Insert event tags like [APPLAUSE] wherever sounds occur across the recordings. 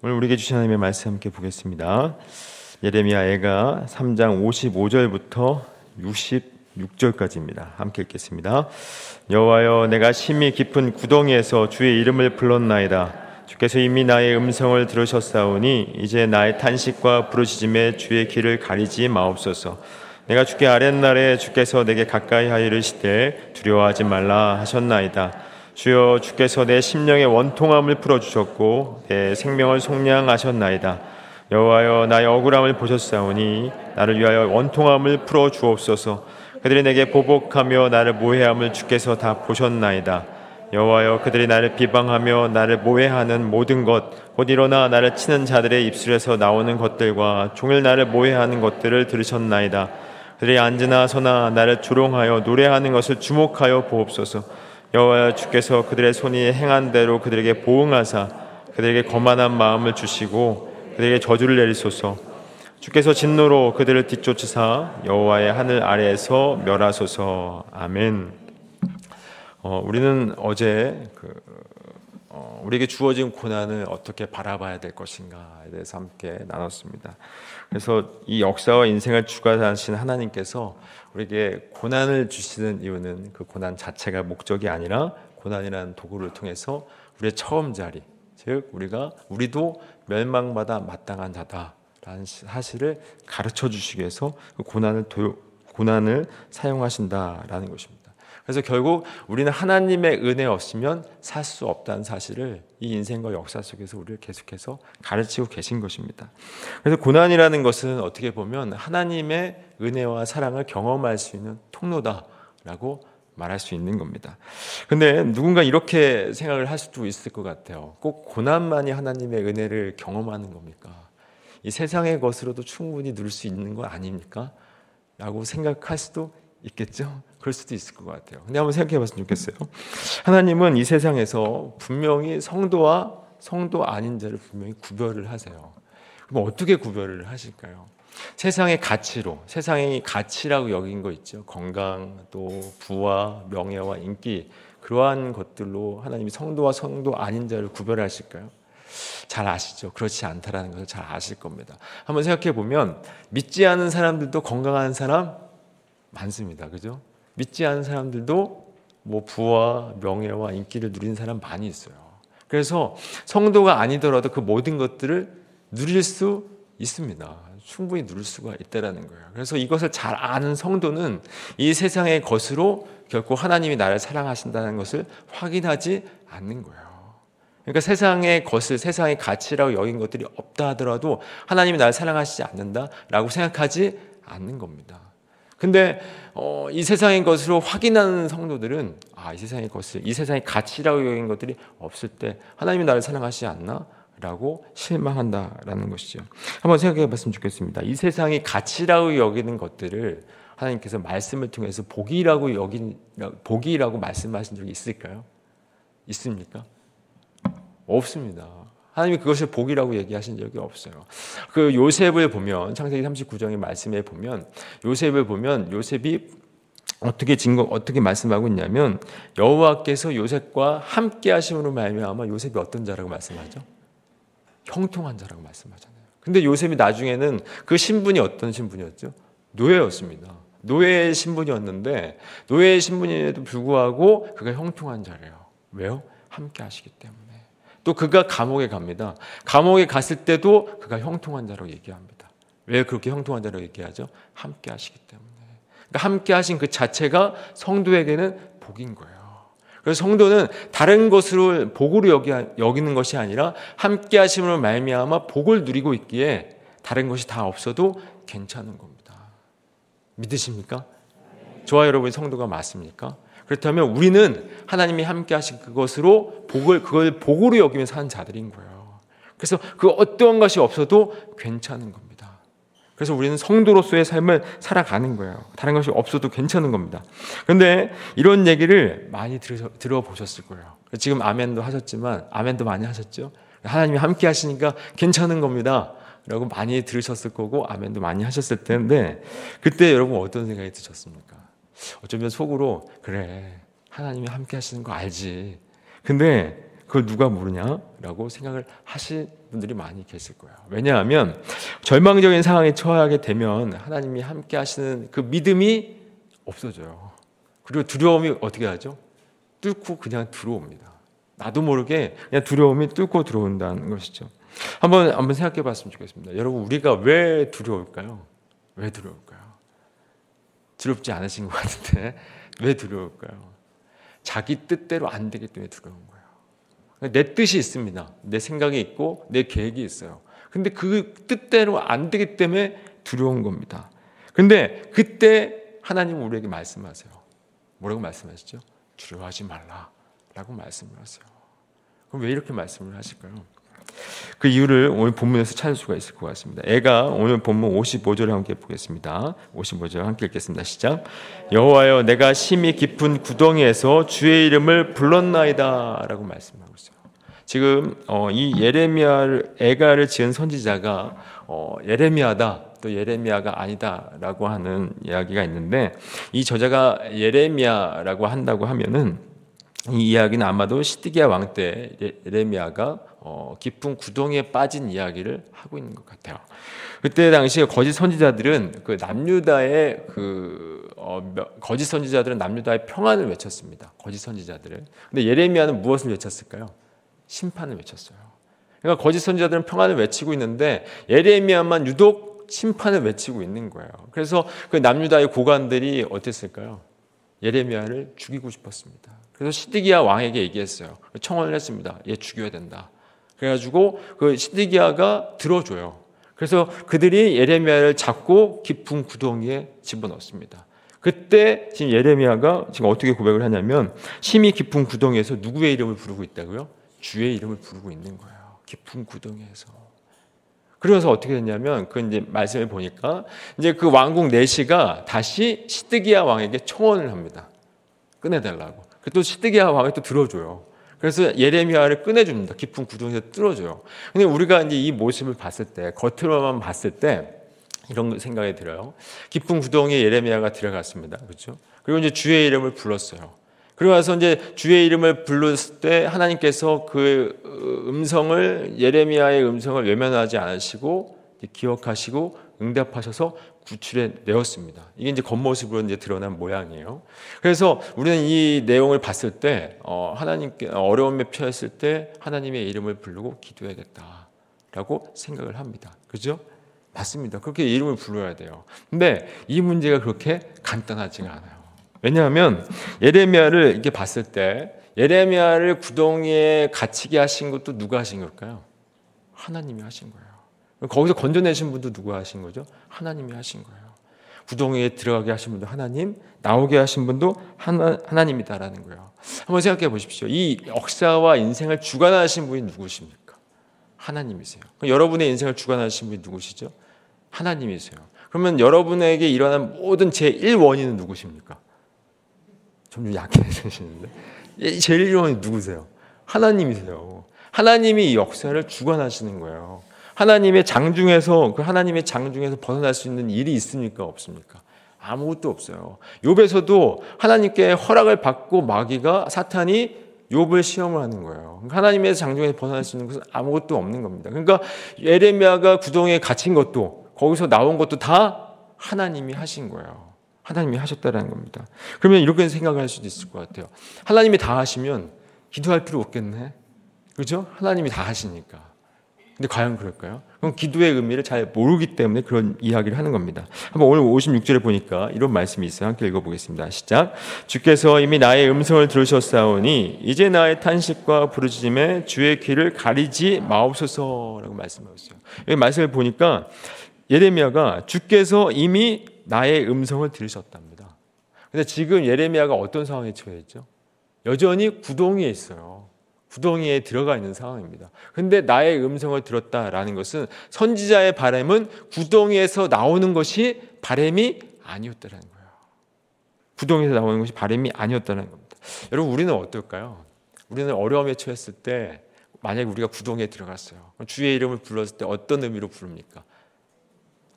오늘 우리에게 주신 하나님의 말씀 함께 보겠습니다. 예레미야 애가 3장 55절부터 66절까지입니다. 함께 읽겠습니다. 여호와여 내가 심히 깊은 구덩이에서 주의 이름을 불렀나이다. 주께서 이미 나의 음성을 들으셨사오니 이제 나의 탄식과 부르짖음에 주의 길을 가리지 마옵소서. 내가 주께 아랫날에 주께서 내게 가까이 하이르시되 두려워하지 말라 하셨나이다. 주여 주께서 내 심령의 원통함을 풀어 주셨고 내 생명을 속량하셨나이다. 여호와여 나의 억울함을 보셨사오니 나를 위하여 원통함을 풀어 주옵소서. 그들이 내게 보복하며 나를 모해함을 주께서 다 보셨나이다. 여호와여 그들이 나를 비방하며 나를 모해하는 모든 것, 곧 일어나 나를 치는 자들의 입술에서 나오는 것들과 종일 나를 모해하는 것들을 들으셨나이다. 그들이 앉으나 서나 나를 조롱하여 노래하는 것을 주목하여 보옵소서. 여호와 주께서 그들의 손이 행한 대로 그들에게 보응하사 그들에게 거만한 마음을 주시고 그들에게 저주를 내리소서. 주께서 진노로 그들을 뒤쫓으사 여호와의 하늘 아래에서 멸하소서. 아멘. 어, 우리는 어제 그, 어, 우리에게 주어진 고난을 어떻게 바라봐야 될 것인가에 대해서 함께 나눴습니다. 그래서 이 역사와 인생을 주관하신 하나님께서 우리에게 고난을 주시는 이유는 그 고난 자체가 목적이 아니라 고난이라는 도구를 통해서 우리의 처음 자리, 즉 우리가 우리도 멸망받아 마땅한 자다라는 사실을 가르쳐 주시기 위해서 그 고난을 도, 고난을 사용하신다라는 것입니다. 그래서 결국 우리는 하나님의 은혜 없으면 살 수 없다는 사실을 이 인생과 역사 속에서 우리를 계속해서 가르치고 계신 것입니다. 그래서 고난이라는 것은 어떻게 보면 하나님의 은혜와 사랑을 경험할 수 있는 통로다라고 말할 수 있는 겁니다. 근데 누군가 이렇게 생각을 할 수도 있을 것 같아요. 꼭 고난만이 하나님의 은혜를 경험하는 겁니까? 이 세상의 것으로도 충분히 누릴 수 있는 거 아닙니까? 라고 생각할 수도 있겠죠? 그럴 수도 있을 것 같아요. 근데 한번 생각해 봤으면 좋겠어요. 하나님은 이 세상에서 분명히 성도와 성도 아닌 자를 분명히 구별을 하세요. 그럼 어떻게 구별을 하실까요? 세상의 가치로, 세상의 가치라고 여긴 거 있죠. 건강, 또 부와 명예와 인기, 그러한 것들로 하나님이 성도와 성도 아닌 자를 구별하실까요? 잘 아시죠? 그렇지 않다라는 것을 잘 아실 겁니다. 한번 생각해 보면 믿지 않은 사람들도 건강한 사람 많습니다. 그죠? 믿지 않은 사람들도 뭐 부와 명예와 인기를 누리는 사람 많이 있어요. 그래서 성도가 아니더라도 그 모든 것들을 누릴 수 있습니다. 충분히 누릴 수가 있다라는 거예요. 그래서 이것을 잘 아는 성도는 이 세상의 것으로 결코 하나님이 나를 사랑하신다는 것을 확인하지 않는 거예요. 그러니까 세상의 것을 세상의 가치라고 여긴 것들이 없다 하더라도 하나님이 나를 사랑하시지 않는다라고 생각하지 않는 겁니다. 근데 어, 이 세상의 것으로 확인하는 성도들은 아, 이 세상의 것을 이 세상의 가치라고 여긴 것들이 없을 때 하나님이 나를 사랑하시지 않나? 라고 실망한다라는 것이죠. 한번 생각해 봤으면 좋겠습니다. 이 세상의 가치라고 여기는 것들을 하나님께서 말씀을 통해서 복이라고 여긴 복이라고 말씀하신 적이 있을까요? 있습니까? 없습니다. 하나님이 그것을 복이라고 얘기하신 적이 없어요. 그 요셉을 보면 창세기 39장의 말씀에 보면 요셉을 보면 요셉이 어떻게 증거 어떻게 말씀하고 있냐면 여호와께서 요셉과 함께 하심으로 말미암아 요셉이 어떤 자라고 말씀하죠? 형통한 자라고 말씀하잖아요. 근데 요셉이 나중에는 그 신분이 어떤 신분이었죠? 노예였습니다. 노예의 신분이었는데 노예의 신분임에도 불구하고 그가 형통한 자래요. 왜요? 함께 하시기 때문에. 또 그가 감옥에 갑니다. 감옥에 갔을 때도 그가 형통한 자로 얘기합니다. 왜 그렇게 형통한 자로 얘기하죠? 함께 하시기 때문에. 그러니까 함께 하신 그 자체가 성도에게는 복인 거예요. 그래서 성도는 다른 것으로 복으로 여기, 여기는 것이 아니라 함께 하심으로 말미암아 복을 누리고 있기에 다른 것이 다 없어도 괜찮은 겁니다. 믿으십니까? 저와 여러분이 성도가 맞습니까? 그렇다면 우리는 하나님이 함께 하신 그것으로 복을 그걸 복으로 여기며 사는 자들인 거예요. 그래서 그 어떠한 것이 없어도 괜찮은 겁니다. 그래서 우리는 성도로서의 삶을 살아가는 거예요. 다른 것이 없어도 괜찮은 겁니다. 그런데 이런 얘기를 많이 들어, 보셨을 거예요. 지금 아멘도 하셨지만 아멘도 많이 하셨죠. 하나님이 함께 하시니까 괜찮은 겁니다. 라고 많이 들으셨을 거고 아멘도 많이 하셨을 텐데 그때 여러분 어떤 생각이 드셨습니까? 어쩌면 속으로 그래 하나님이 함께 하시는 거 알지. 근데 그걸 누가 모르냐라고 생각을 하실 분들이 많이 계실 거예요. 왜냐하면 절망적인 상황에 처하게 되면 하나님이 함께 하시는 그 믿음이 없어져요. 그리고 두려움이 어떻게 하죠? 뚫고 그냥 들어옵니다. 나도 모르게 그냥 두려움이 뚫고 들어온다는 것이죠. 한번 한번 생각해 봤으면 좋겠습니다. 여러분 우리가 왜 두려울까요? 왜 두려울까요? 두렵지 않으신 것 같은데 [LAUGHS] 왜 두려울까요? 자기 뜻대로 안 되기 때문에 두려운 거예요. 내 뜻이 있습니다. 내 생각이 있고 내 계획이 있어요. 근데 그 뜻대로 안 되기 때문에 두려운 겁니다. 근데 그때 하나님은 우리에게 말씀하세요. 뭐라고 말씀하시죠? 두려워하지 말라라고 말씀을 하세요. 그럼 왜 이렇게 말씀을 하실까요? 그 이유를 오늘 본문에서 찾을 수가 있을 것 같습니다. 애가 오늘 본문 55절을 함께 보겠습니다. 55절 함께 읽겠습니다. 시작. 여호와여 내가 심히 깊은 구덩이에서 주의 이름을 불렀나이다라고 말씀하고 있어요. 지금 어, 이 예레미야를 애가를 지은 선지자가 어, 예레미야다 또 예레미야가 아니다라고 하는 이야기가 있는데 이 저자가 예레미야라고 한다고 하면은 이 이야기는 아마도 시드기야 왕 때 예레미야가 어, 깊은 구덩이에 빠진 이야기를 하고 있는 것 같아요. 그때 당시에 거짓 선지자들은 그 남유다의 그 어, 거짓 선지자들은 남유다의 평안을 외쳤습니다. 거짓 선지자들은. 근데 예레미야는 무엇을 외쳤을까요? 심판을 외쳤어요. 그러니까 거짓 선지자들은 평안을 외치고 있는데 예레미야만 유독 심판을 외치고 있는 거예요. 그래서 그 남유다의 고관들이 어땠을까요? 예레미야를 죽이고 싶었습니다. 그래서 시드기야 왕에게 얘기했어요. 청원을 했습니다. 얘 죽여야 된다. 그래가지고 그 시드기야가 들어줘요. 그래서 그들이 예레미야를 잡고 깊은 구덩이에 집어넣습니다. 그때 지금 예레미야가 지금 어떻게 고백을 하냐면 심히 깊은 구덩이에서 누구의 이름을 부르고 있다고요? 주의 이름을 부르고 있는 거예요. 깊은 구덩이에서. 그래서 어떻게 됐냐면 그 이제 말씀을 보니까 이제 그 왕국 내시가 다시 시드기야 왕에게 청원을 합니다. 꺼내달라고. 또 시드기야 왕이 또 들어줘요. 그래서 예레미야를 꺼내줍니다. 깊은 구덩이에서 뚫어줘요. 근데 우리가 이제 이 모습을 봤을 때, 겉으로만 봤을 때, 이런 생각이 들어요. 깊은 구덩이에 예레미야가 들어갔습니다. 그렇죠? 그리고 이제 주의 이름을 불렀어요. 그리고 나서 이제 주의 이름을 불렀을 때 하나님께서 그 음성을 예레미야의 음성을 외면하지 않으시고 기억하시고 응답하셔서 구출해 내었습니다. 이게 이제 겉모습으로 이제 드러난 모양이에요. 그래서 우리는 이 내용을 봤을 때 어, 하나님께 어려움에 처했을 때 하나님의 이름을 부르고 기도해야겠다라고 생각을 합니다. 그죠? 맞습니다. 그렇게 이름을 불러야 돼요. 근데 이 문제가 그렇게 간단하지가 않아요. 왜냐하면 예레미야를 이렇게 봤을 때 예레미야를 구덩이에 갇히게 하신 것도 누가 하신 걸까요? 하나님이 하신 거예요. 거기서 건져내신 분도 누가 하신 거죠? 하나님이 하신 거예요. 구덩이에 들어가게 하신 분도 하나님, 나오게 하신 분도 하나, 하나님이다라는 거예요. 한번 생각해 보십시오. 이 역사와 인생을 주관하신 분이 누구십니까? 하나님이세요. 여러분의 인생을 주관하신 분이 누구시죠? 하나님이세요. 그러면 여러분에게 일어난 모든 제1원인은 누구십니까? 점점 약해지시는데. 제일 1원이 누구세요? 하나님이세요. 하나님이 이 역사를 주관하시는 거예요. 하나님의 장중에서 그 하나님의 장중에서 벗어날 수 있는 일이 있습니까 없습니까? 아무것도 없어요. 욥에서도 하나님께 허락을 받고 마귀가 사탄이 욥을 시험을 하는 거예요. 그러니까 하나님의 장중에서 벗어날 수 있는 것은 아무것도 없는 겁니다. 그러니까 에레미야가 구덩이에 갇힌 것도 거기서 나온 것도 다 하나님이 하신 거예요. 하나님이 하셨다라는 겁니다. 그러면 이렇게 생각을 할 수도 있을 것 같아요. 하나님이 다 하시면 기도할 필요 없겠네. 그죠? 하나님이 다 하시니까. 근데 과연 그럴까요? 그럼 기도의 의미를 잘 모르기 때문에 그런 이야기를 하는 겁니다. 한번 오늘 56절에 보니까 이런 말씀이 있어요. 함께 읽어보겠습니다. 시작. 주께서 이미 나의 음성을 들으셨사오니 이제 나의 탄식과 부르짖음에 주의 귀를 가리지 마옵소서라고 말씀하고 있어요. 여기 말씀을 보니까 예레미야가 주께서 이미 나의 음성을 들으셨답니다. 근데 지금 예레미야가 어떤 상황에 처해 있죠? 여전히 구덩이에 있어요. 구덩이에 들어가 있는 상황입니다. 근데 나의 음성을 들었다라는 것은 선지자의 바램은 구덩이에서 나오는 것이 바램이 아니었다는 거예요. 구덩이에서 나오는 것이 바램이 아니었다는 겁니다. 여러분 우리는 어떨까요? 우리는 어려움에 처했을 때 만약에 우리가 구덩이에 들어갔어요. 주의 이름을 불렀을 때 어떤 의미로 부릅니까?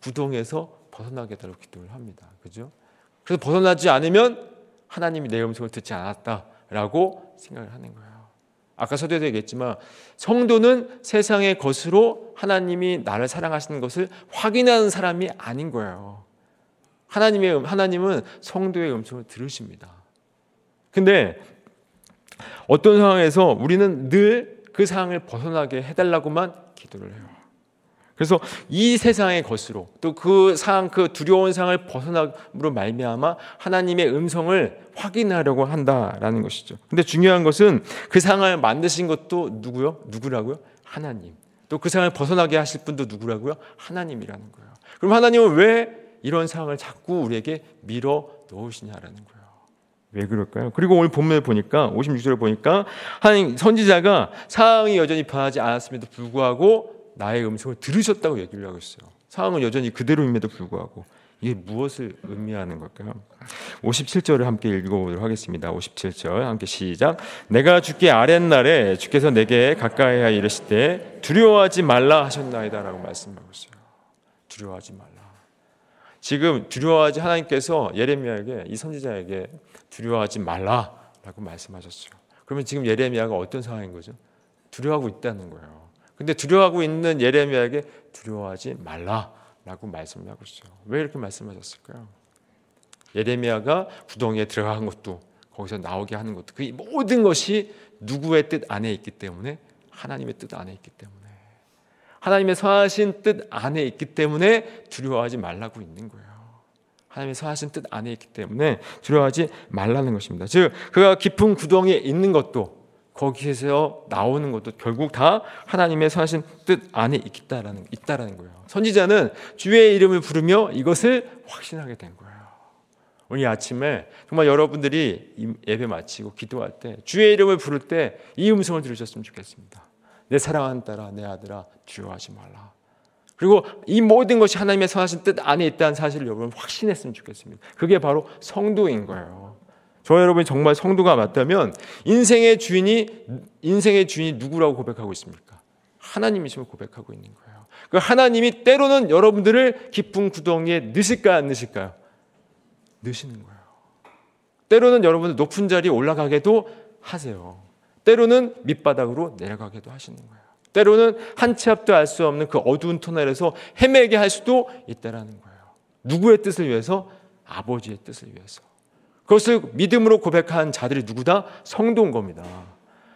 구덩이에서 벗어나게 달라고 기도를 합니다. 그죠? 그래서 벗어나지 않으면 하나님이 내 음성을 듣지 않았다라고 생각을 하는 거예요. 아까 서두에도 얘기했지만 성도는 세상의 것으로 하나님이 나를 사랑하시는 것을 확인하는 사람이 아닌 거예요. 하나님의 음, 하나님은 성도의 음성을 들으십니다. 근데 어떤 상황에서 우리는 늘 그 상황을 벗어나게 해달라고만 기도를 해요. 그래서 이 세상의 것으로 또 그 상황 그 두려운 상황을 벗어남으로 말미암아 하나님의 음성을 확인하려고 한다라는 것이죠. 근데 중요한 것은 그 상황을 만드신 것도 누구요? 누구라고요? 하나님. 또 그 상황을 벗어나게 하실 분도 누구라고요? 하나님이라는 거예요. 그럼 하나님은 왜 이런 상황을 자꾸 우리에게 밀어 넣으시냐라는 거예요. 왜 그럴까요? 그리고 오늘 본문을 보니까 56절을 보니까 하나님 선지자가 상황이 여전히 변하지 않았음에도 불구하고 나의 음성을 들으셨다고 얘기를 하고 있어요. 상황은 여전히 그대로임에도 불구하고 이게 무엇을 의미하는 걸까요? 57절을 함께 읽어보도록 하겠습니다. 57절 함께 시작. 내가 주께 아랫날에 주께서 내게 가까이하 이르시되 두려워하지 말라 하셨나이다라고 말씀하고 있어요. 두려워하지 말라. 지금 두려워하지 하나님께서 예레미야에게 이 선지자에게 두려워하지 말라라고 말씀하셨어요. 그러면 지금 예레미야가 어떤 상황인 거죠? 두려워하고 있다는 거예요. 근데 두려워하고 있는 예레미야에게 두려워하지 말라라고 말씀을 하고 있어요. 왜 이렇게 말씀하셨을까요? 예레미야가 구덩이에 들어간 것도 거기서 나오게 하는 것도 그 모든 것이 누구의 뜻 안에 있기 때문에 하나님의 뜻 안에 있기 때문에 하나님의 선하신 뜻 안에 있기 때문에 두려워하지 말라고 있는 거예요. 하나님의 선하신 뜻 안에 있기 때문에 두려워하지 말라는 것입니다. 즉 그가 깊은 구덩이에 있는 것도 거기에서 나오는 것도 결국 다 하나님의 선하신 뜻 안에 있다라는 있다라는 거예요. 선지자는 주의 이름을 부르며 이것을 확신하게 된 거예요. 오늘 아침에 정말 여러분들이 예배 마치고 기도할 때 주의 이름을 부를 때 이 음성을 들으셨으면 좋겠습니다. 내 사랑하는 딸아, 내 아들아, 두려워하지 말라. 그리고 이 모든 것이 하나님의 선하신 뜻 안에 있다는 사실을 여러분 확신했으면 좋겠습니다. 그게 바로 성도인 거예요. 저 여러분이 정말 성도가 맞다면 인생의 주인이 인생의 주인이 누구라고 고백하고 있습니까? 하나님이심을 고백하고 있는 거예요. 그 하나님이 때로는 여러분들을 깊은 구덩이에 넣으실까요, 안 넣으실까요? 넣으시는 거예요. 때로는 여러분들 높은 자리에 올라가게도 하세요. 때로는 밑바닥으로 내려가게도 하시는 거예요. 때로는 한 치 앞도 알 수 없는 그 어두운 터널에서 헤매게 할 수도 있다라는 거예요. 누구의 뜻을 위해서? 아버지의 뜻을 위해서. 그것을 믿음으로 고백한 자들이 누구다? 성도인 겁니다.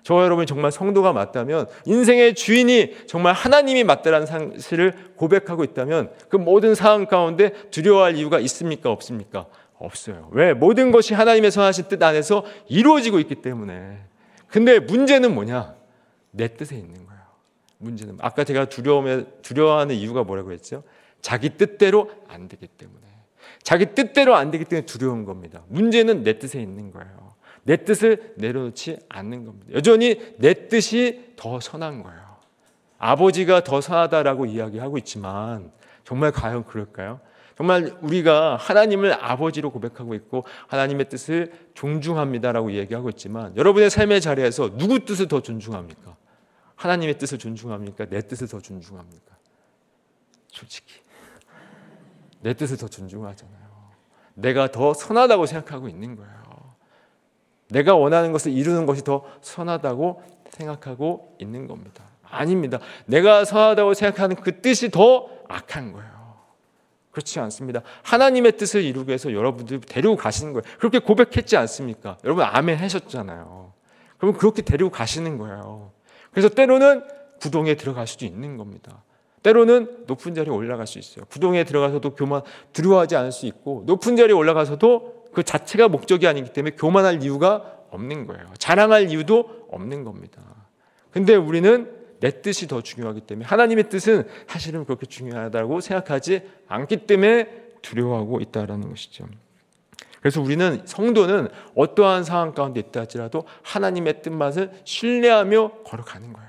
저 여러분이 정말 성도가 맞다면 인생의 주인이 정말 하나님이 맞다라는 사실을 고백하고 있다면 그 모든 상황 가운데 두려워할 이유가 있습니까? 없습니까? 없어요. 왜? 모든 것이 하나님의 선하신 뜻 안에서 이루어지고 있기 때문에. 근데 문제는 뭐냐? 내 뜻에 있는 거예요. 문제는 아까 제가 두려움에 두려워하는 이유가 뭐라고 했죠? 자기 뜻대로 안 되기 때문에. 자기 뜻대로 안 되기 때문에 두려운 겁니다. 문제는 내 뜻에 있는 거예요. 내 뜻을 내려놓지 않는 겁니다. 여전히 내 뜻이 더 선한 거예요. 아버지가 더 선하다라고 이야기하고 있지만 정말 과연 그럴까요? 정말 우리가 하나님을 아버지로 고백하고 있고 하나님의 뜻을 존중합니다라고 얘기하고 있지만 여러분의 삶의 자리에서 누구 뜻을 더 존중합니까? 하나님의 뜻을 존중합니까? 내 뜻을 더 존중합니까? 솔직히 내 뜻을 더 존중하잖아요. 내가 더 선하다고 생각하고 있는 거예요. 내가 원하는 것을 이루는 것이 더 선하다고 생각하고 있는 겁니다. 아닙니다. 내가 선하다고 생각하는 그 뜻이 더 악한 거예요. 그렇지 않습니다. 하나님의 뜻을 이루기 위해서 여러분들 데리고 가시는 거예요. 그렇게 고백했지 않습니까? 여러분 아멘 하셨잖아요. 그러면 그렇게 데리고 가시는 거예요. 그래서 때로는 구동에 들어갈 수도 있는 겁니다. 때로는 높은 자리에 올라갈 수 있어요. 구동에 들어가서도 교만 두려워하지 않을 수 있고 높은 자리에 올라가서도 그 자체가 목적이 아니기 때문에 교만할 이유가 없는 거예요. 자랑할 이유도 없는 겁니다. 근데 우리는 내 뜻이 더 중요하기 때문에 하나님의 뜻은 사실은 그렇게 중요하다고 생각하지 않기 때문에 두려워하고 있다라는 것이죠. 그래서 우리는 성도는 어떠한 상황 가운데 있다 할지라도 하나님의 뜻만을 신뢰하며 걸어가는 거예요.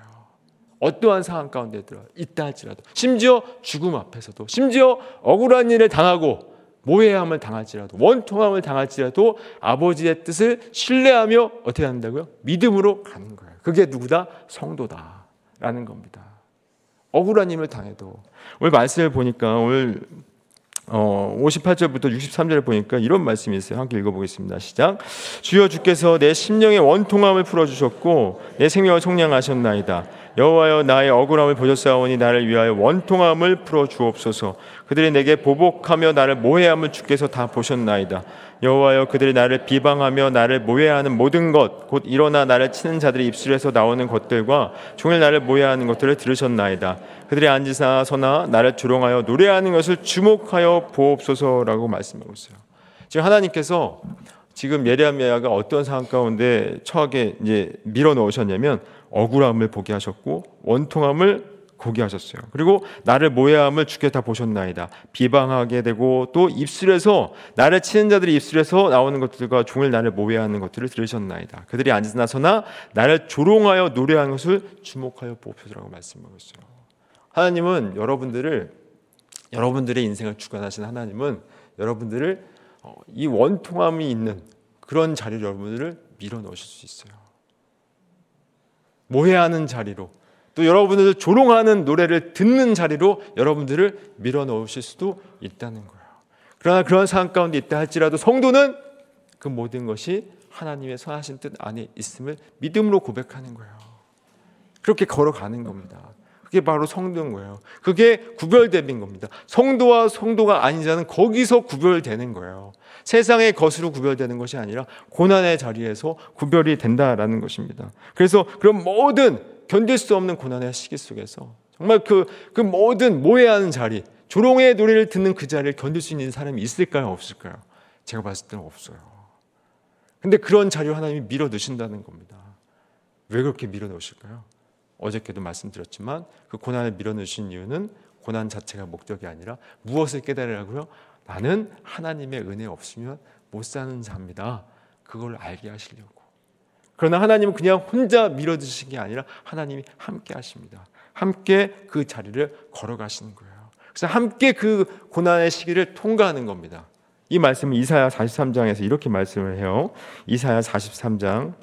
어떠한 상황 가운데 들어 있다 할지라도 심지어 죽음 앞에서도 심지어 억울한 일을 당하고 모해함을 당할지라도 원통함을 당할지라도 아버지의 뜻을 신뢰하며 어떻게 한다고요? 믿음으로 가는 거예요. 그게 누구다? 성도다라는 겁니다. 억울한 일을 당해도 오늘 말씀을 보니까 오늘 어, 58절부터 63절에 보니까 이런 말씀이 있어요. 함께 읽어보겠습니다. 시작. 주여 주께서 내 심령의 원통함을 풀어주셨고 내 생명을 총량하셨나이다. 여호와여 나의 억울함을 보셨사오니 나를 위하여 원통함을 풀어 주옵소서. 그들이 내게 보복하며 나를 모해함을 주께서 다 보셨나이다. 여호와여 그들이 나를 비방하며 나를 모해하는 모든 것 곧 일어나 나를 치는 자들의 입술에서 나오는 것들과 종일 나를 모해하는 것들을 들으셨나이다. 그들이 앉으나 서나 나를 조롱하여 노래하는 것을 주목하여 보옵소서라고 말씀하고 있어요. 지금 하나님께서 지금 예레미야가 어떤 상황 가운데 처하게 이제 밀어 넣으셨냐면 억울함을 보게 하셨고 원통함을 보게 하셨어요. 그리고 나를 모해함을 주께 다 보셨나이다. 비방하게 되고 또 입술에서 나를 치는 자들이 입술에서 나오는 것들과 종일 나를 모해하는 것들을 들으셨나이다. 그들이 앉으나 서나 나를 조롱하여 노래하는 것을 주목하여 보옵소서라고 말씀하고 있어요. 하나님은 여러분들을 여러분들의 인생을 주관하시는 하나님은 여러분들을 어, 이 원통함이 있는 그런 자리로 여러분들을 밀어 넣으실 수 있어요. 모해하는 자리로 또 여러분들 조롱하는 노래를 듣는 자리로 여러분들을 밀어 넣으실 수도 있다는 거예요. 그러나 그런 상황 가운데 있다 할지라도 성도는 그 모든 것이 하나님의 선하신 뜻 안에 있음을 믿음으로 고백하는 거예요. 그렇게 걸어가는 겁니다. 그게 바로 성도인 거예요. 그게 구별됨인 겁니다. 성도와 성도가 아닌 자는 거기서 구별되는 거예요. 세상의 것으로 구별되는 것이 아니라 고난의 자리에서 구별이 된다라는 것입니다. 그래서 그런 모든 견딜 수 없는 고난의 시기 속에서 정말 그, 그 모든 모해하는 자리, 조롱의 노래를 듣는 그 자리를 견딜 수 있는 사람이 있을까요? 없을까요? 제가 봤을 때는 없어요. 근데 그런 자리로 하나님이 밀어 넣으신다는 겁니다. 왜 그렇게 밀어 넣으실까요? 어저께도 말씀드렸지만 그 고난을 밀어넣으신 이유는 고난 자체가 목적이 아니라 무엇을 깨달으라고요? 나는 하나님의 은혜 없으면 못 사는 자입니다. 그걸 알게 하시려고. 그러나 하나님은 그냥 혼자 밀어드신 게 아니라 하나님이 함께 하십니다. 함께 그 자리를 걸어가시는 거예요. 그래서 함께 그 고난의 시기를 통과하는 겁니다. 이 말씀은 이사야 43장에서 이렇게 말씀을 해요. 이사야 43장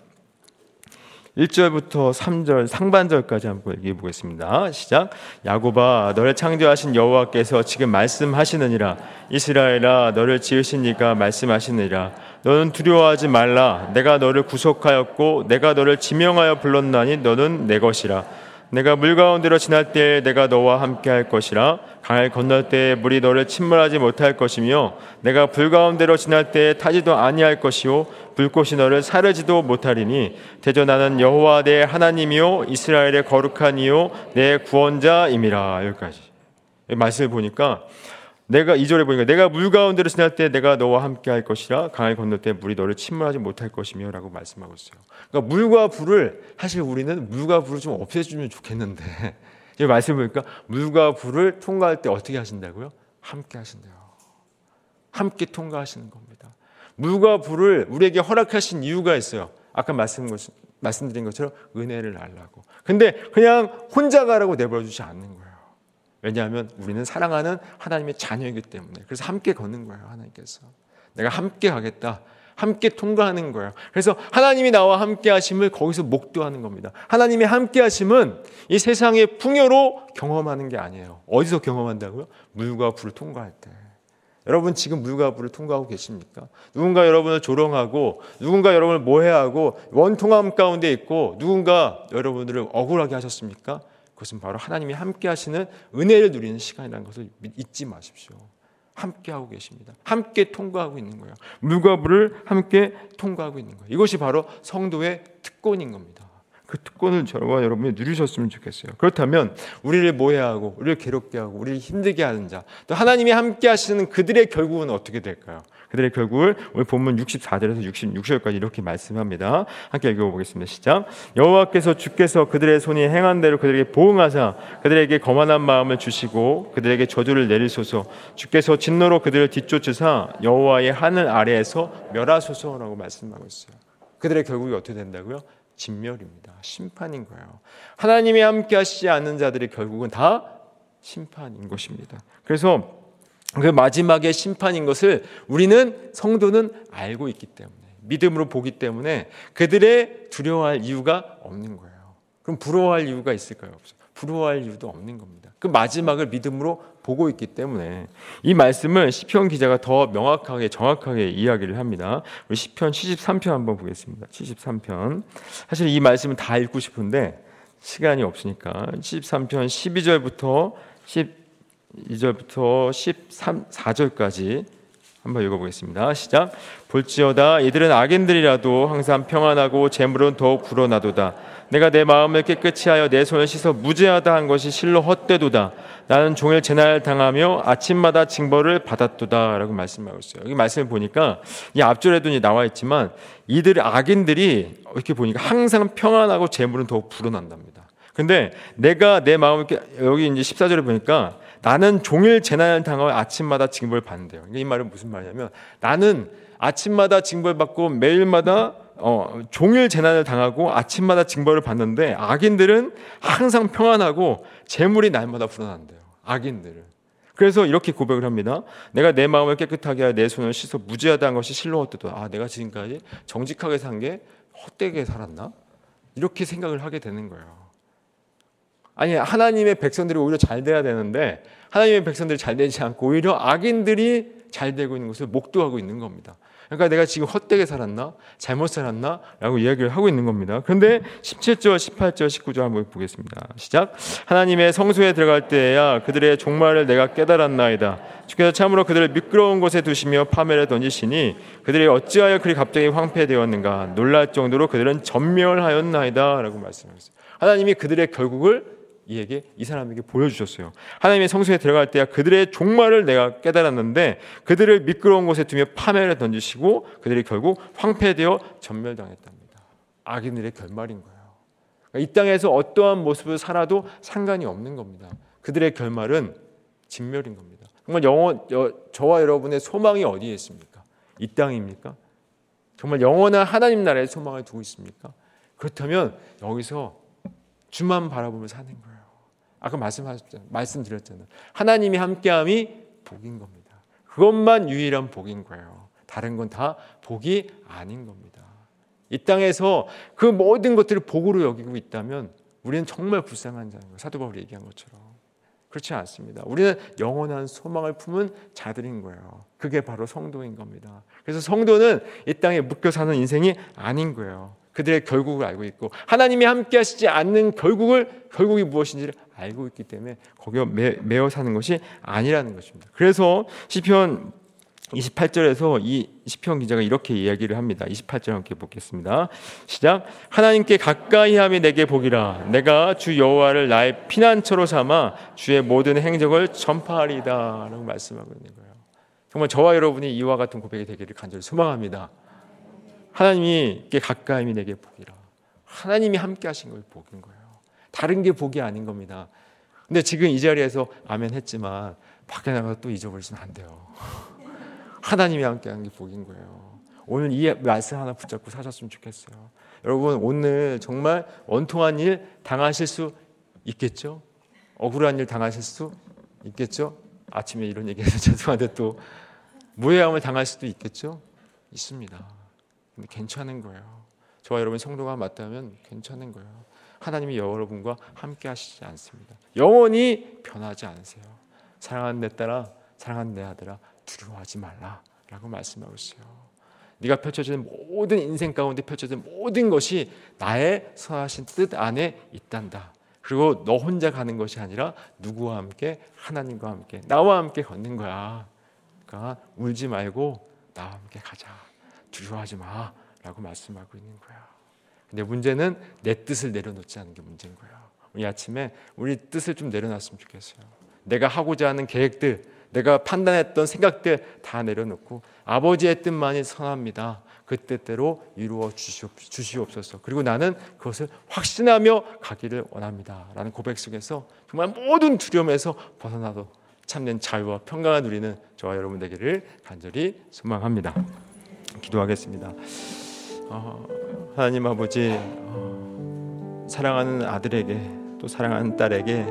1절부터 3절 상반절까지 한번 얘기해 보겠습니다. 시작. 야곱아 너를 창조하신 여호와께서 지금 말씀하시느니라 이스라엘아 너를 지으신 이가 말씀하시느니라 너는 두려워하지 말라 내가 너를 구속하였고 내가 너를 지명하여 불렀나니 너는 내 것이라 내가 물 가운데로 지날 때에 내가 너와 함께 할 것이라. 강을 건널 때에 물이 너를 침몰하지 못할 것이며 내가 불 가운데로 지날 때에 타지도 아니할 것이요. 불꽃이 너를 사르지도 못하리니. 대저 나는 여호와 내 하나님이요 이스라엘의 거룩한 이요 내 구원자임이라. 여기까지. 말씀을 보니까 내가 이절에 보니까 내가 물 가운데로 지날 때 내가 너와 함께 할 것이라 강을 건널 때 물이 너를 침몰하지 못할 것이며라고 말씀하고 있어요. 그러니까 물과 불을 사실 우리는 물과 불을 좀 없애주면 좋겠는데 [LAUGHS] 이 말씀 보니까 물과 불을 통과할 때 어떻게 하신다고요? 함께 하신대요. 함께 통과하시는 겁니다. 물과 불을 우리에게 허락하신 이유가 있어요. 아까 말씀, 말씀드린 것처럼 은혜를 알라고. 근데 그냥 혼자 가라고 내버려 두지 않는 거예요. 왜냐하면 우리는 사랑하는 하나님의 자녀이기 때문에. 그래서 함께 걷는 거예요 하나님께서. 내가 함께 가겠다. 함께 통과하는 거예요. 그래서 하나님이 나와 함께 하심을 거기서 목도하는 겁니다. 하나님의 함께 하심은 이 세상의 풍요로 경험하는 게 아니에요. 어디서 경험한다고요? 물과 불을 통과할 때. 여러분 지금 물과 불을 통과하고 계십니까? 누군가 여러분을 조롱하고 누군가 여러분을 모해하고 원통함 가운데 있고 누군가 여러분들을 억울하게 하셨습니까? 그것은 바로 하나님이 함께 하시는 은혜를 누리는 시간이라는 것을 잊지 마십시오. 함께 하고 계십니다. 함께 통과하고 있는 거예요. 물과 불을 함께 통과하고 있는 거예요. 이것이 바로 성도의 특권인 겁니다. 그 특권을 저와 여러분이 누리셨으면 좋겠어요. 그렇다면 우리를 모해하고 우리를 괴롭게 하고 우리를 힘들게 하는 자, 또 하나님이 함께 하시는 그들의 결국은 어떻게 될까요? 그들의 결국을 오늘 본문 64절에서 66절까지 이렇게 말씀합니다. 함께 읽어보겠습니다. 시작. 여호와께서 주께서 그들의 손이 행한 대로 그들에게 보응하사 그들에게 거만한 마음을 주시고 그들에게 저주를 내리소서. 주께서 진노로 그들을 뒤쫓으사 여호와의 하늘 아래에서 멸하소서라고 말씀하고 있어요. 그들의 결국이 어떻게 된다고요? 진멸입니다. 심판인 거예요. 하나님이 함께 하시지 않는 자들의 결국은 다 심판인 것입니다. 그래서 그 마지막의 심판인 것을 우리는 성도는 알고 있기 때문에 믿음으로 보기 때문에 그들의 두려워할 이유가 없는 거예요. 그럼 부러워할 이유가 있을까요? 없어요. 부러워할 이유도 없는 겁니다. 그 마지막을 믿음으로 보고 있기 때문에 이 말씀을 시편 기자가 더 명확하게 정확하게 이야기를 합니다. 우리 시편 73편 한번 보겠습니다. 73편. 사실 이 말씀은 다 읽고 싶은데 시간이 없으니까 73편 12절부터 12절부터 13 4절까지 한번 읽어보겠습니다. 시작. 볼지어다 이들은 악인들이라도 항상 평안하고 재물은 더욱 불어나도다. 내가 내 마음을 깨끗이 하여 내 손을 씻어 무죄하다 한 것이 실로 헛되도다. 나는 종일 재난을 당하며 아침마다 징벌을 받았도다라고 말씀하고 있어요. 여기 말씀을 보니까 이 앞절에도 나와 있지만 이들 악인들이 이렇게 보니까 항상 평안하고 재물은 더욱 불어난답니다. 근데 내가 내 마음을 여기 이제 14절에 보니까 나는 종일 재난을 당하고 아침마다 징벌을 받는데요. 이 말은 무슨 말이냐면 나는 아침마다 징벌 받고 매일마다 어, 종일 재난을 당하고 아침마다 징벌을 받는데 악인들은 항상 평안하고 재물이 날마다 불어난대요. 악인들은. 그래서 이렇게 고백을 합니다. 내가 내 마음을 깨끗하게 하여 내 손을 씻어 무죄하다는 것이 실로 헛되다. 아, 내가 지금까지 정직하게 산 게 헛되게 살았나? 이렇게 생각을 하게 되는 거예요. 아니 하나님의 백성들이 오히려 잘 돼야 되는데 하나님의 백성들이 잘 되지 않고 오히려 악인들이 잘 되고 있는 것을 목도하고 있는 겁니다. 그러니까 내가 지금 헛되게 살았나? 잘못 살았나? 라고 이야기를 하고 있는 겁니다. 그런데 17절, 18절, 19절 한번 보겠습니다. 시작. 하나님의 성소에 들어갈 때야 그들의 종말을 내가 깨달았나이다. 주께서 참으로 그들을 미끄러운 곳에 두시며 파멸에 던지시니 그들이 어찌하여 그리 갑자기 황폐되었는가? 놀랄 정도로 그들은 전멸하였나이다. 라고 말씀하셨어요. 하나님이 그들의 결국을 이에게 이 사람에게 보여주셨어요. 하나님의 성소에 들어갈 때야 그들의 종말을 내가 깨달았는데 그들을 미끄러운 곳에 두며 파멸에 던지시고 그들이 결국 황폐되어 전멸당했답니다. 악인들의 결말인 거예요. 그러니까 이 땅에서 어떠한 모습을 살아도 상관이 없는 겁니다. 그들의 결말은 진멸인 겁니다. 정말 영원 저와 여러분의 소망이 어디에 있습니까? 이 땅입니까? 정말 영원한 하나님 나라의 소망을 두고 있습니까? 그렇다면 여기서 주만 바라보며 사는 거예요. 아까 말씀하셨잖아요. 말씀드렸잖아요. 하나님이 함께함이 복인 겁니다. 그것만 유일한 복인 거예요. 다른 건 다 복이 아닌 겁니다. 이 땅에서 그 모든 것들을 복으로 여기고 있다면 우리는 정말 불쌍한 자인 거예요. 사도 바울이 얘기한 것처럼. 그렇지 않습니다. 우리는 영원한 소망을 품은 자들인 거예요. 그게 바로 성도인 겁니다. 그래서 성도는 이 땅에 묶여 사는 인생이 아닌 거예요. 그들의 결국을 알고 있고 하나님이 함께 하시지 않는 결국을 결국이 무엇인지를 알고 있기 때문에 거기에 매, 어 사는 것이 아니라는 것입니다. 그래서 시편 28절에서 이 시편 기자가 이렇게 이야기를 합니다. 28절 함께 보겠습니다. 시작. 하나님께 가까이 함이 내게 복이라. 내가 주 여호와를 나의 피난처로 삼아 주의 모든 행적을 전파하리다라고 말씀하고 있는 거예요. 정말 저와 여러분이 이와 같은 고백이 되기를 간절히 소망합니다. 하나님께 가까이 내게 복이라. 하나님이 함께 하신 걸 복인 거예요. 다른 게 복이 아닌 겁니다. 근데 지금 이 자리에서 아멘 했지만 밖에 나가서 또 잊어버리시면 안 돼요. [LAUGHS] 하나님이 함께 하는 게 복인 거예요. 오늘 이 말씀 하나 붙잡고 사셨으면 좋겠어요. 여러분 오늘 정말 원통한 일 당하실 수 있겠죠? 억울한 일 당하실 수 있겠죠? 아침에 이런 얘기해서 [LAUGHS] 죄송한데 또 무해함을 당할 수도 있겠죠? 있습니다. 괜찮은 거예요. 저와 여러분 성도가 맞다면 괜찮은 거예요. 하나님이 여러분과 함께 하시지 않습니다. 영원히 변하지 않으세요. 사랑하는 내 딸아, 사랑하는 내 아들아, 두려워하지 말라라고 말씀하고 있어요. 네가 펼쳐지는 모든 인생 가운데 펼쳐진 모든 것이 나의 선하신 뜻 안에 있단다. 그리고 너 혼자 가는 것이 아니라 누구와 함께 하나님과 함께 나와 함께 걷는 거야. 그러니까 울지 말고 나와 함께 가자. 두려워하지 마 라고 말씀하고 있는 거야. 근데 문제는 내 뜻을 내려놓지 않는 게 문제인 거야. 우리 아침에 우리 뜻을 좀 내려놨으면 좋겠어요. 내가 하고자 하는 계획들, 내가 판단했던 생각들 다 내려놓고 아버지의 뜻만이 선합니다. 그 뜻대로 이루어 주시옵소서. 그리고 나는 그것을 확신하며 가기를 원합니다. 라는 고백 속에서 정말 모든 두려움에서 벗어나도 참된 자유와 평강을 누리는 저와 여러분 되기를 간절히 소망합니다. 기도하겠습니다. 어, 하나님 아버지 어, 사랑하는 아들에게 또 사랑하는 딸에게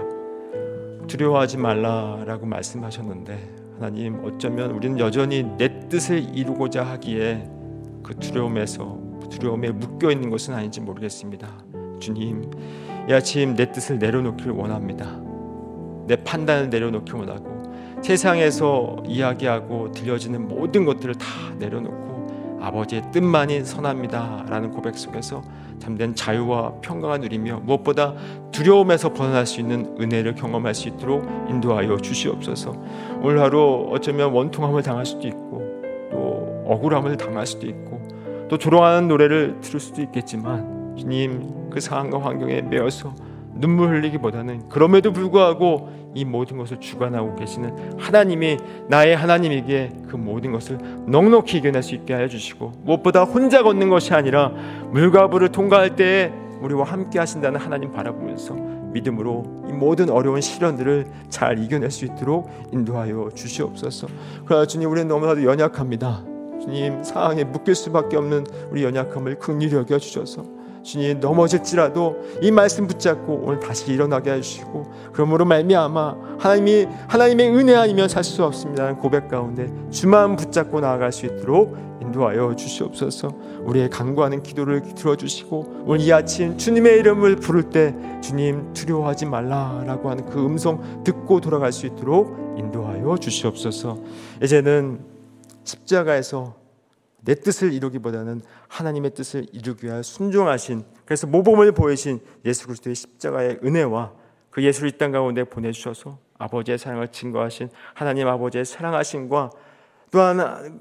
두려워하지 말라라고 말씀하셨는데 하나님 어쩌면 우리는 여전히 내 뜻을 이루고자 하기에 그 두려움에서 두려움에 묶여 있는 것은 아닌지 모르겠습니다. 주님, 이 아침 내 뜻을 내려놓기를 원합니다. 내 판단을 내려놓기 원하고 세상에서 이야기하고 들려지는 모든 것들을 다 내려놓고 아버지의 뜻만이 선합니다 라는 고백 속에서 참된 자유와 평강을 누리며 무엇보다 두려움에서 벗어날 수 있는 은혜를 경험할 수 있도록 인도하여 주시옵소서. 오늘 하루 어쩌면 원통함을 당할 수도 있고 또 억울함을 당할 수도 있고 또 조롱하는 노래를 들을 수도 있겠지만 주님 그 상황과 환경에 매여서 눈물 흘리기보다는 그럼에도 불구하고 이 모든 것을 주관하고 계시는 하나님이 나의 하나님에게 그 모든 것을 넉넉히 이겨낼 수 있게 하여 주시고 무엇보다 혼자 걷는 것이 아니라 물과 불을 통과할 때에 우리와 함께 하신다는 하나님 바라보면서 믿음으로 이 모든 어려운 시련들을 잘 이겨낼 수 있도록 인도하여 주시옵소서. 그러나 주님 우리는 너무나도 연약합니다. 주님 상황에 묶일 수밖에 없는 우리 연약함을 긍휼히 여겨 주셔서 주님 넘어질지라도 이 말씀 붙잡고 오늘 다시 일어나게 해주시고 그러므로 말미암아 하나님이 하나님의 은혜 아니면 살 수 없습니다는 고백 가운데 주만 붙잡고 나아갈 수 있도록 인도하여 주시옵소서. 우리의 간구하는 기도를 들어주시고 오늘 이 아침 주님의 이름을 부를 때 주님 두려워하지 말라라고 하는 그 음성 듣고 돌아갈 수 있도록 인도하여 주시옵소서. 이제는 십자가에서 내 뜻을 이루기보다는 하나님의 뜻을 이루기 위하여 순종하신 그래서 모범을 보이신 예수 그리스도의 십자가의 은혜와 그 예수를 이 땅 가운데 보내주셔서 아버지의 사랑을 증거하신 하나님 아버지의 사랑하심과 또한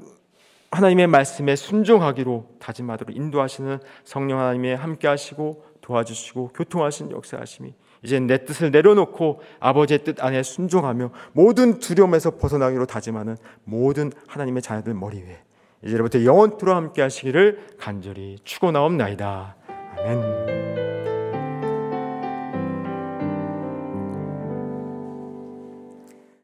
하나님의 말씀에 순종하기로 다짐하도록 인도하시는 성령 하나님의 함께하시고 도와주시고 교통하신 역사하심이 이제 내 뜻을 내려놓고 아버지의 뜻 안에 순종하며 모든 두려움에서 벗어나기로 다짐하는 모든 하나님의 자녀들 머리 위에 이제부터 영원토록 함께 하시기를 간절히 축원하옵나이다. 아멘.